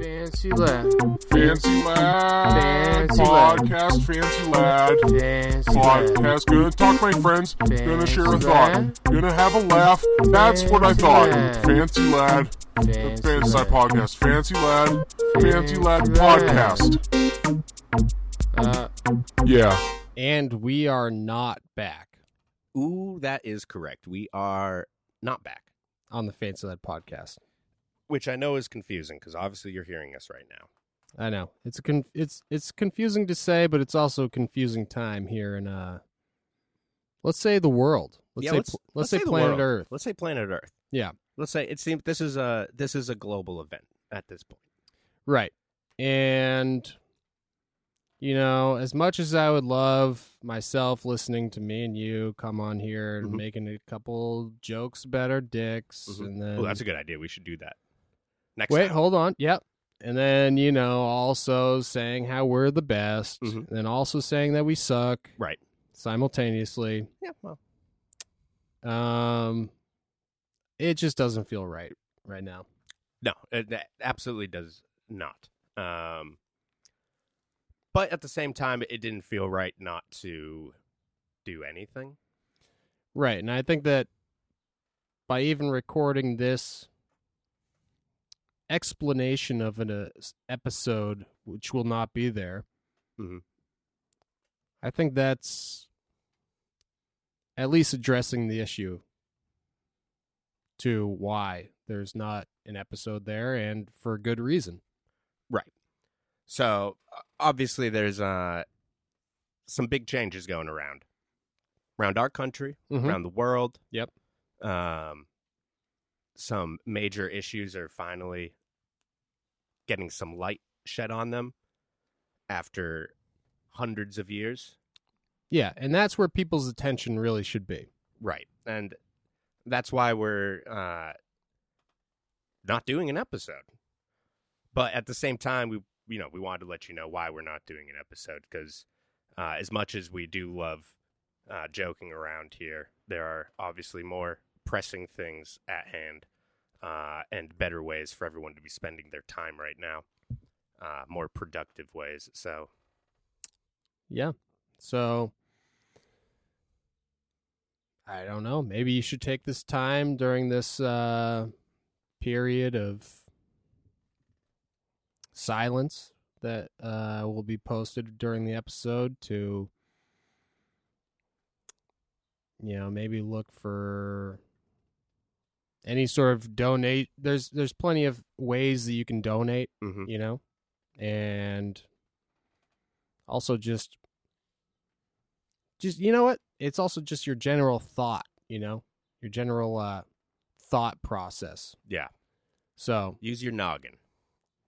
Fancy lad. Fancy lad. Fancy lad. Podcast. Fancy lad. Fancy lad. Podcast. Gonna talk my friends. Gonna share a thought. lad. Gonna have a laugh. That's what I thought. lad. Fancy lad. Fancy Fancy lad. lad podcast. Fancy lad. Fancy lad Fancy lad. podcast. Uh, Yeah. And we are not back Ooh, that is correct. We are not back, on the Fancy Lad podcast. Which I know is confusing because obviously you're hearing us right now. I know it's a con- it's it's confusing to say, but it's also a confusing time here in uh, let's say the world. Let's Yeah, say let's- pl- let's say, say planet. Earth. Let's say planet Earth. Yeah, Let's say it seems this is a this is a global event at this point. right. And you know, as much as I would love myself listening to me and you come on here and Mhm. making a couple jokes about our dicks, Mhm. and then Oh, that's a good idea. We should do that next. Wait, time. hold on. Yep. And then, you know, also saying how we're the best, Mhm. and then also saying that we suck Right. simultaneously. Yeah. Well, Um it just doesn't feel right right now. no, it, that absolutely does not. Um, but at the same time, it didn't feel right not to do anything. Right. And I think that by even recording this explanation of an uh, episode which will not be there. Mhm. I think that's at least addressing the issue to why there's not an episode there and for a good reason. Right. So obviously, there's uh, some big changes going around around our country, Mhm. around the world. Yep. Um, some major issues are finally getting some light shed on them after hundreds of years. Yeah, and that's where people's attention really should be. Right. And that's why we're uh, not doing an episode. But at the same time, we you know we wanted to let you know why we're not doing an episode because uh, as much as we do love uh, joking around here, there are obviously more pressing things at hand uh, and better ways for everyone to be spending their time right now, uh, more productive ways. So Yeah. So I don't know. Maybe you should take this time during this uh, period of silence that uh, will be posted during the episode to, you know, maybe look for any sort of donate. There's there's plenty of ways that you can donate mhm. you know and also just just you know what it's also just your general thought you know your general uh thought process yeah, so use your noggin.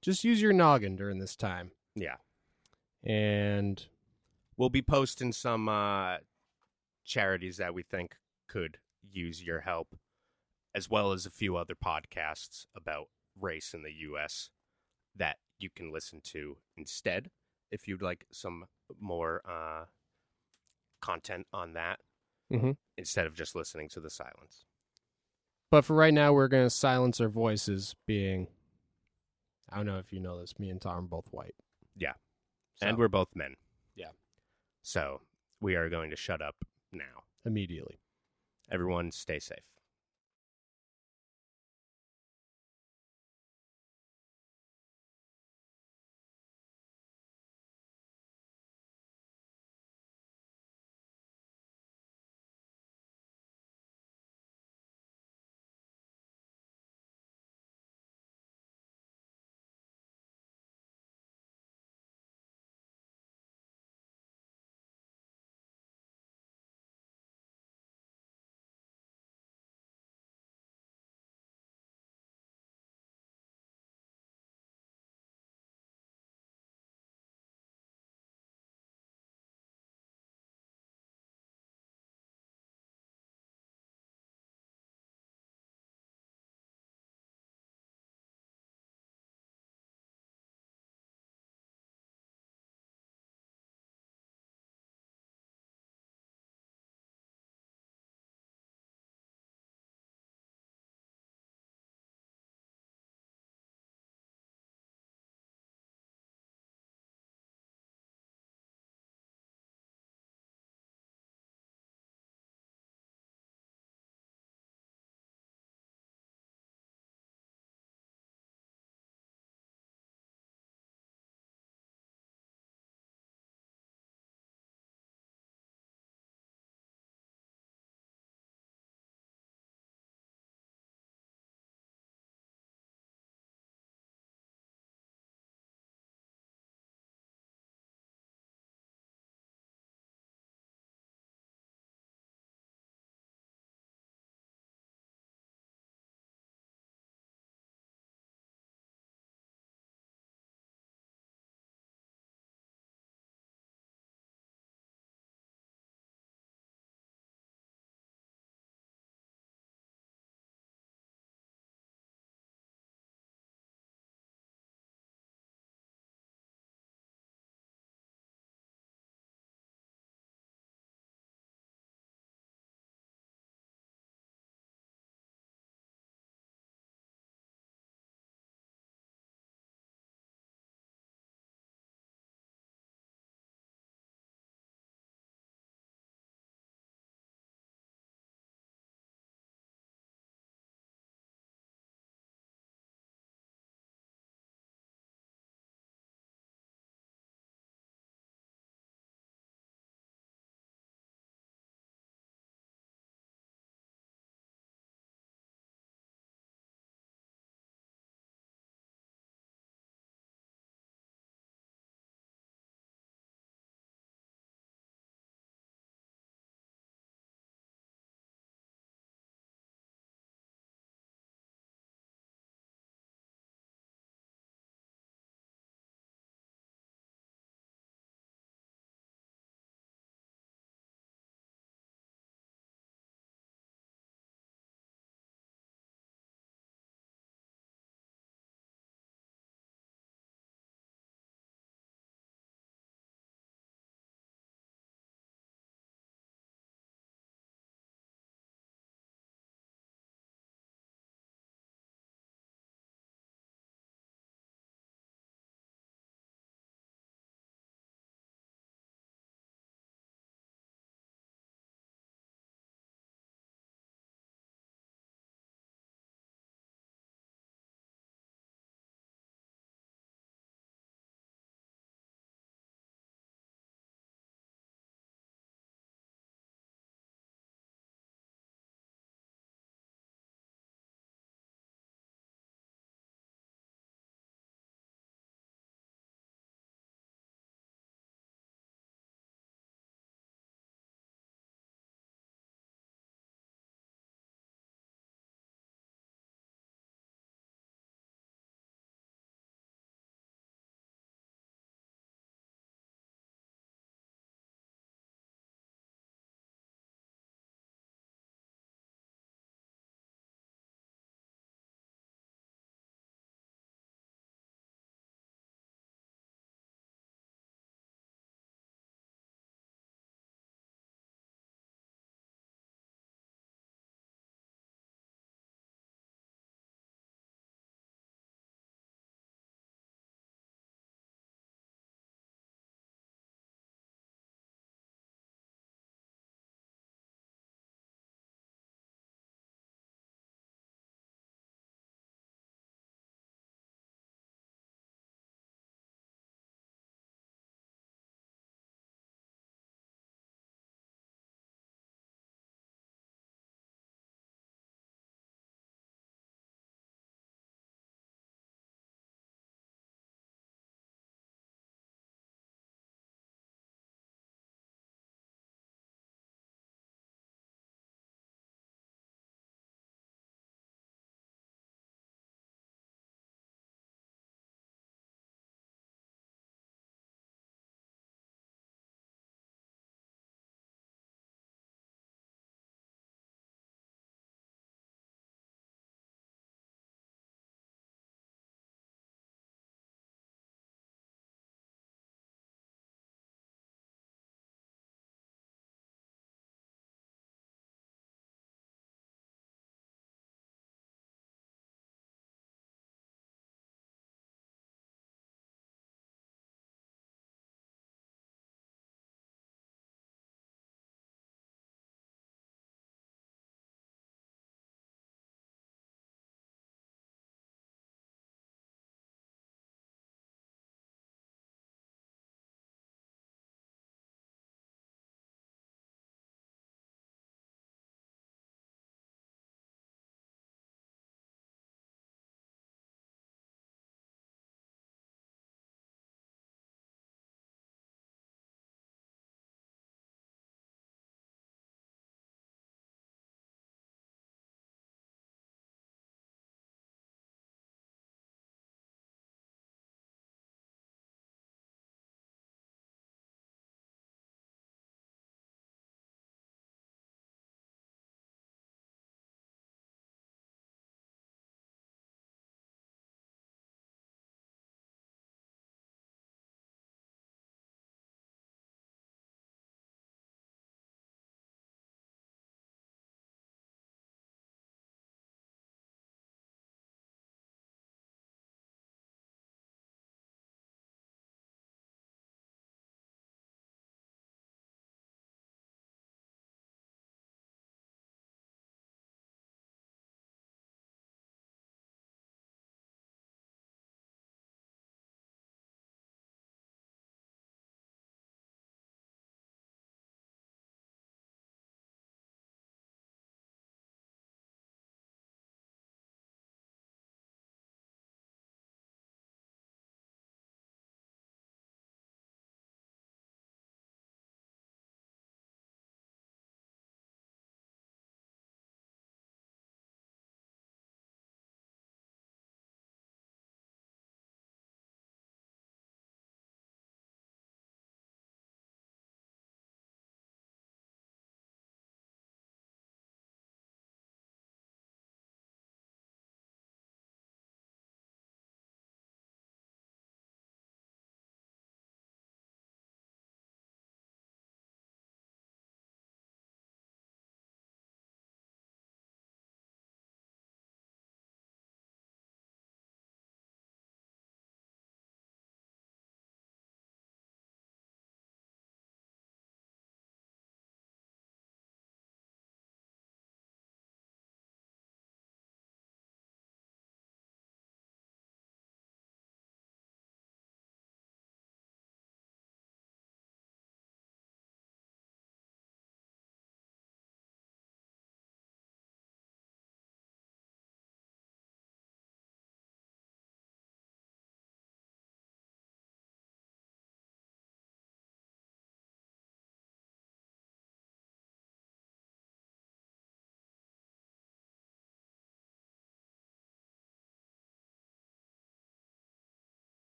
just use your noggin during this time Yeah. and we'll be posting some uh, charities that we think could use your help, as well as a few other podcasts about race in the U.S. that you can listen to instead if you'd like some more uh, content on that Mhm. instead of just listening to the silence. but for right now we're going to silence our voices being i don't know if you know this me and tom are both white Yeah. So, And we're both men. Yeah. So we are going to shut up now. immediately Everyone, stay safe.